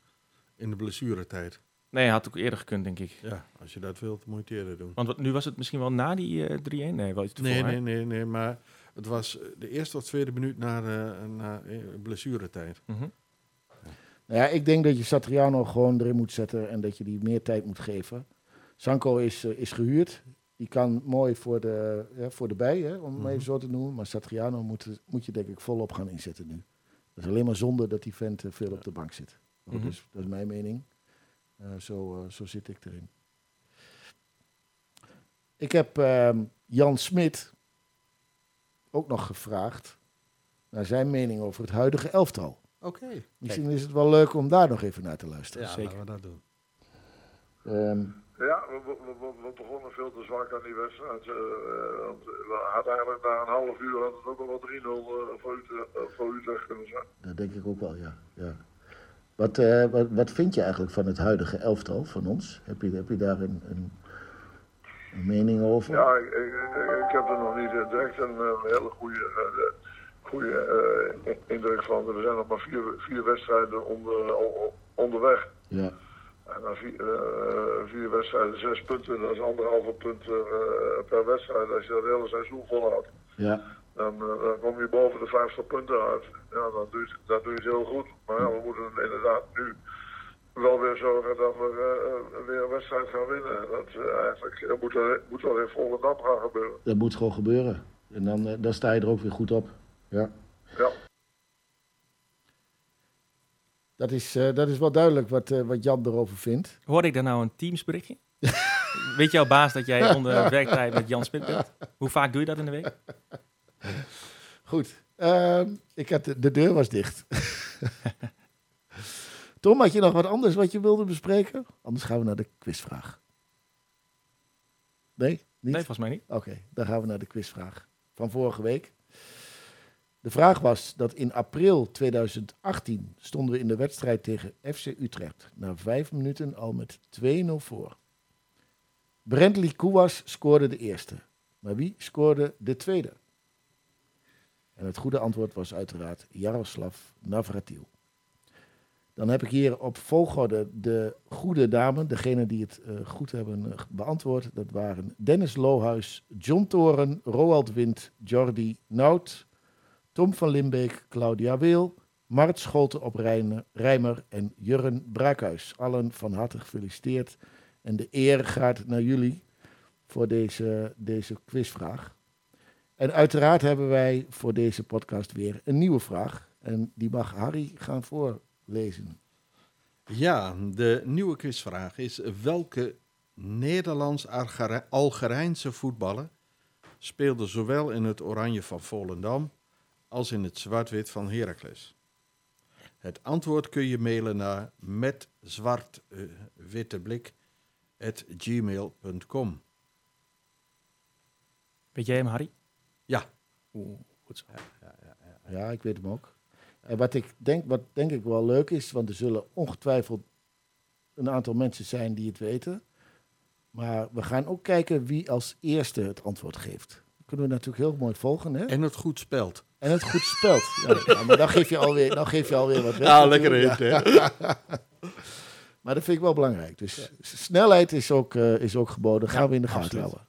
In de blessuretijd. Nee, hij had ook eerder gekund, denk ik. Ja, als je dat wilt, moet je het eerder doen. Want wat, nu was het misschien wel na die eh 3-1? Nee, wel iets. Nee, nee, nee, nee, maar het was eh, de eerste of tweede minuut na, eh, na eh, blessuretijd. Mhm. Nou ja, ik denk dat je Satriano gewoon erin moet zetten en dat je die meer tijd moet geven. Sanko is, eh, is gehuurd. Die kan mooi voor de, ja, voor de bij, hè, om het Mhm. even zo te noemen. Maar Satriano moet, moet je denk ik volop gaan inzetten nu. Dat is alleen maar zonde dat die vent eh, veel op de bank zit. Dus, dat is mijn mening. Eh, zo, eh, zo zit ik erin. Ik heb ehm, Jan Smit ook nog gevraagd naar zijn mening over het huidige elftal. Oké. Misschien is het wel leuk om daar nog even naar te luisteren. Ja, Zeker. laten we dat doen. Ehm, Ja, we, we, we, we begonnen veel te zwak aan die wedstrijd. eh, eh, want we hadden eigenlijk na een half uur had het ook al wel 3-0 eh, voor, Utrecht, voor Utrecht kunnen zijn. dat denk ik ook wel, ja. ja. Wat, eh, wat, wat vind je eigenlijk van het huidige elftal van ons? Heb je, heb je daar een, een, een mening over? Ja, ik, ik, ik- ik heb er nog niet direct een, eh, hele goede, eh, goede eh, indruk van. Er zijn nog maar vier, vier wedstrijden onder, onderweg. Ja, En na vier, vier wedstrijden, zes punten, dat is anderhalve punt per wedstrijd. Als je dat hele seizoen volhoudt, ja, dan, eh, dan kom je boven de 50 punten uit. Ja, dan doe je, dan doe je het heel goed. Maar ja, we moeten inderdaad nu wel weer zorgen dat we eh, weer een wedstrijd gaan winnen. Dat eh, eigenlijk dat moet, er, moet wel in Volendam gaan gebeuren. dat moet gewoon gebeuren. En dan, eh, dan sta je er ook weer goed op. Ja. Ja. Dat is, eh, dat is wel duidelijk wat, eh, wat Jan erover vindt. Hoorde ik daar nou een teamsberichtje? Weet jouw baas dat jij onder werktijd met Jan Smit bent? Hoe vaak doe je dat in de week? Goed. Ehm, ik had de, de deur was dicht. Tom, had je nog wat anders wat je wilde bespreken? Anders gaan we naar de quizvraag. Nee? Niet? Nee, volgens mij niet. Oké, dan gaan we naar de quizvraag van vorige week. De vraag was dat in april 2018 stonden we in de wedstrijd tegen FC Utrecht. Na vijf minuten al met 2-0 voor. Brentley Kouwas scoorde de eerste. Maar wie scoorde de tweede? En het goede antwoord was uiteraard Jaroslav Navratil. Dan heb ik hier op volgorde de goede dame, degene die het eh, goed hebben eh, beantwoord. Dat waren Dennis Lohuis, John Toren, Roald Wind, Jordi Nout, Tom van Limbeek, Claudia Weel, Mart Scholten op Rijne- Rijmer en Jurren Braakhuis. Allen van harte gefeliciteerd. En de eer gaat naar jullie voor deze, deze quizvraag. En uiteraard hebben wij voor deze podcast weer een nieuwe vraag. En die mag Harry gaan voorlezen. Ja, de nieuwe quizvraag is: welke Nederlands-Algerijnse voetballer speelde zowel in het oranje van Volendam als in het zwart-wit van Heracles? Het antwoord kun je mailen naar met zwart-witte blik gmail.com. Weet jij hem, Harry? Ja, Oeh, goed zo. Ja, ik weet hem ook. En wat ik denk, wat denk ik wel leuk is, want er zullen ongetwijfeld een aantal mensen zijn die het weten. Maar we gaan ook kijken wie als eerste het antwoord geeft. Dat kunnen we natuurlijk heel mooi volgen. Hè? en het goed spelt. En het goed spelt. Ja, ja, maar dan geef je alweer, dan geef je alweer wat weg. Ja, lekker hint, Ja. Maar dat vind ik wel belangrijk. Dus snelheid is ook, eh, is ook geboden. Gaan Ja, we in de gaten houden.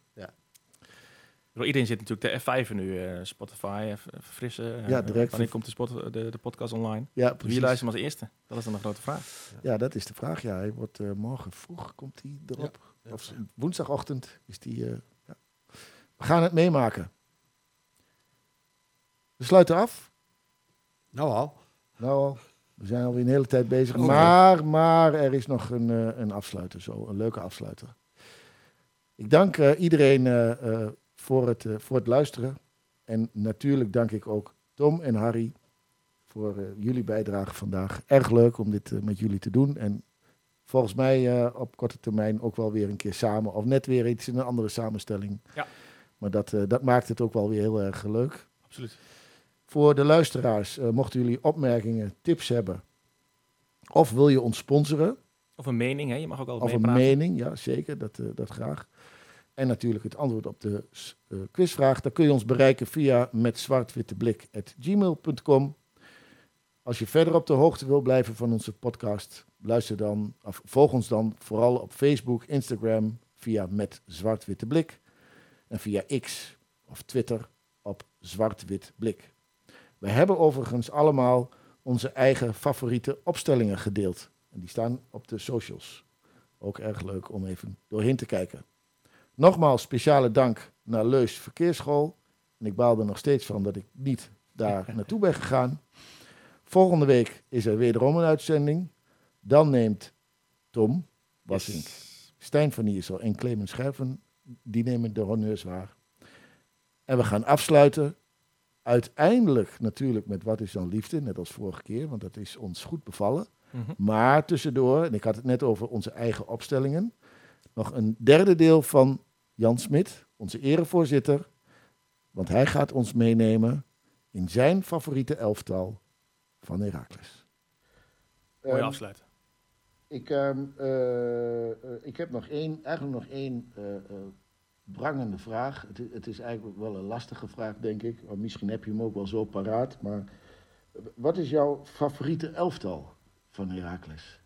Bedoel, Iedereen zit natuurlijk de F5 nu, eh, Spotify, even even frissen. eh, Ja, direct. Wanneer komt de, spot, de, de podcast online? Ja, Wie precies. luistert hem als eerste? Dat is dan een grote vraag. Ja, dat is de vraag. Ja, hij wordt eh, morgen vroeg komt hij erop. Ja. Of woensdagochtend is die. eh, ja. We gaan het meemaken. We sluiten af. Nou al. Nou al. We zijn alweer een hele tijd bezig. Oké. Maar, maar er is nog een, eh, een afsluiter. Zo, een leuke afsluiter. Ik dank eh, iedereen eh, eh, voor, het, eh, voor het luisteren. En natuurlijk dank ik ook Tom en Harry voor eh, jullie bijdrage vandaag. Erg leuk om dit eh, met jullie te doen. En volgens mij op korte termijn ook wel weer een keer samen. Of net weer iets in een andere samenstelling. Ja. Maar dat, dat maakt het ook wel weer heel erg leuk. Absoluut. Voor de luisteraars, mochten jullie opmerkingen, tips hebben. Of wil je ons sponsoren? Of een mening, hè? Je mag ook al Of een mening? Ja, zeker. Dat, dat graag. En natuurlijk het antwoord op de eh, quizvraag. Dan kun je ons bereiken via met zwartwitteblik.gmail.com. Als je verder op de hoogte wil blijven van onze podcast, luister dan, of volg ons dan vooral op Facebook, Instagram via met Blik. En via X of Twitter op Zwart-Wit Blik. We hebben overigens allemaal onze eigen favoriete opstellingen gedeeld. En die staan op de socials. Ook erg leuk om even doorheen te kijken. Nogmaals speciale dank naar Leus Verkeersschool. En ik baal er nog steeds van dat ik niet daar naartoe ben gegaan. Volgende week is er wederom een uitzending. Dan neemt Tom Wassink, Yes. Stijn van Iersel en Clemens Scherven, die nemen de honneurs waar. En we gaan afsluiten. Uiteindelijk natuurlijk met Wat is dan liefde, net als vorige keer, want dat is ons goed bevallen. Mhm. Maar tussendoor, en ik had het net over onze eigen opstellingen, nog een derde deel van Jan Smit, onze erevoorzitter. Want hij gaat ons meenemen in zijn favoriete elftal van Heracles. Mooi Ehm, afsluiten. ik, ehm, eh, eh, ik heb nog één, eigenlijk nog één eh, eh, brangende vraag. Het, het is eigenlijk wel een lastige vraag, denk ik. Of misschien heb je hem ook wel zo paraat. Maar wat is jouw favoriete elftal van Heracles?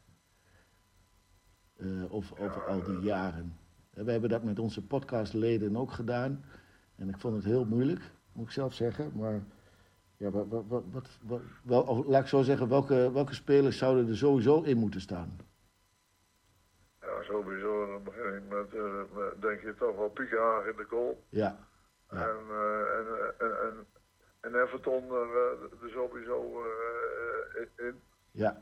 Eh, over, over al die jaren. We hebben dat met onze podcastleden ook gedaan. En ik vond het heel moeilijk, moet ik zelf zeggen. Maar ja, wat, wat, wat, wel, laat ik zo zeggen, welke, welke spelers zouden er sowieso in moeten staan? Ja, sowieso. Dan begin ik met, eh, denk je toch wel Pieke Haag in de goal. Ja, Ja. En, eh, en, eh, en, en, en Everton er, sowieso in. ja,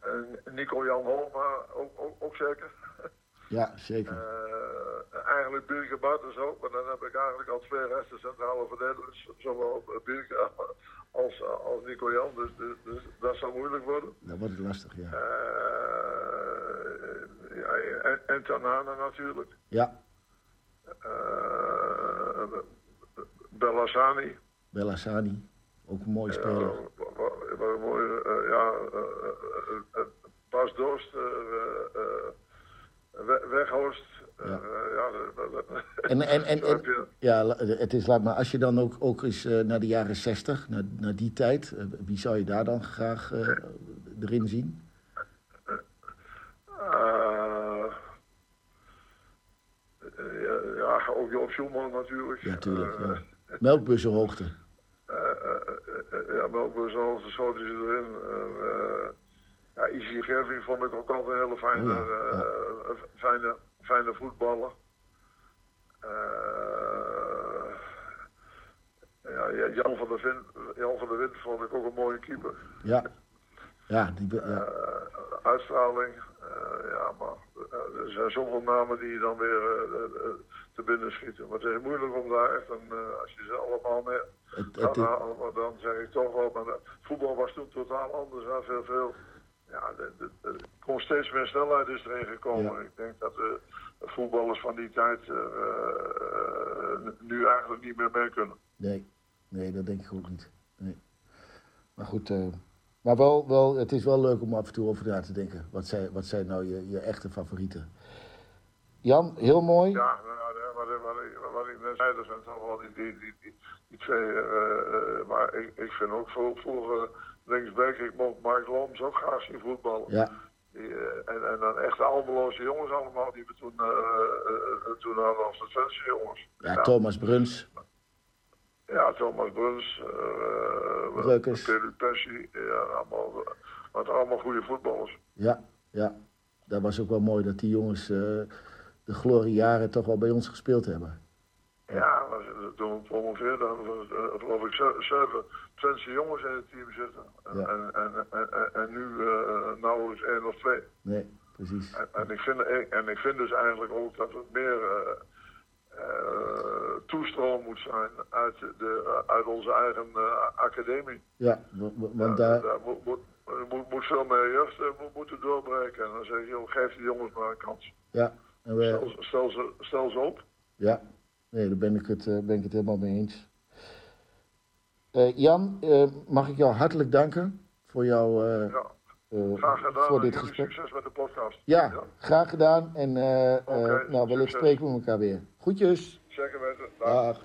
en Nico Jan Holma ook, ook, ook zeker. Ja, zeker. Eh, eigenlijk Birke Bartens ook, maar dan heb ik eigenlijk al twee resten centrale verdedigers. Zowel Birke als, als Nico Jan, dus, dus, dus dat zal moeilijk worden. Dat wordt lastig, ja. Eh, ja en, en Tanana natuurlijk. Ja, Eh, Bellassani. Bellassani, ook een mooie speler. Ja, eh, ja, Bas Dorst, Weghorst. Ja. eh, ja, En, en, en, ja, het is laat maar als je dan ook, ook eens eh, naar de jaren 60, naar, naar die tijd, eh, wie zou je daar dan graag erin zien? Ja, ja, ook Joop Schumann natuurlijk. Ja, tuurlijk. Ja. Melkbussenhoogte. ja, de schoten ze erin. Eh, eh, ja, Izzy Gerving vond ik ook altijd een hele fijne, ja, ja. eh, fijne, fijne voetballer. Eh, ja, ja, Jan van der Wind, Jan van der Wind vond ik ook een mooie keeper. Ja. Ja, die, ja. Eh, uitstraling. eh, ja, maar eh, er zijn zoveel namen die je dan weer eh, eh, te binnen schieten. Maar het is moeilijk om daar echt een, eh, als je ze allemaal mee Het, gaat het, is- halen, maar dan zeg ik toch wel, maar voetbal was toen totaal anders. Hè, veel, veel, ja, de- de- de- er kon steeds meer snelheid is erin gekomen. Ja. Ik denk dat de voetballers van die tijd eh, eh, nu eigenlijk niet meer mee kunnen. nee, nee, dat denk ik ook niet. Nee. Maar goed, eh, maar wel, wel, het is wel leuk om af en toe over na te denken. Wat zijn, wat zijn nou je, je echte favorieten? Jan, heel mooi. Ja, nou wat, wat, ik, wat ik net zei, dat zijn toch wel die, die, die, die, die twee. maar ik, ik vind ook voor, voor linksback, ik mocht Mark Loms ook graag zien voetballen. Ja, Die, eh, en, en dan echt Almeloze jongens allemaal die we toen, eh, eh, toen hadden als de Twentse jongens. ja, Thomas Bruns. Ja, Thomas Bruns, Breukers. Peter Pessi, ja, allemaal, wat allemaal goede voetballers. Ja, ja. Dat was ook wel mooi dat die jongens de gloriejaren toch wel bij ons gespeeld hebben. Toen we eh, geloof ik ze- zeven Twentse jongens in het team zitten. En, Ja. en, en, en, nu uh, nauwelijks één of twee. Nee, precies. En, en, ik vind, en ik vind dus eigenlijk ook dat het meer eh, eh, toestroom moet zijn uit, de, uit onze eigen academie. Ja, wa- wa- want daar, daar moet, moet, moet, moet veel meer jeugd moet, moeten doorbreken. En dan zeg je, joh, geef die jongens maar een kans. ja, en we, Stel, stel, ze, stel ze op. ja, nee, daar ben ik het, eh, ben ik het helemaal mee eens. Eh, Jan, eh, mag ik jou hartelijk danken voor jouw eh, Ja, graag gedaan. voor dit gesprek. succes met de podcast. Ja, graag gedaan en Oké, nou, wellicht succes. spreken we elkaar weer. Groetjes. Zeker weten. Dag. Dag.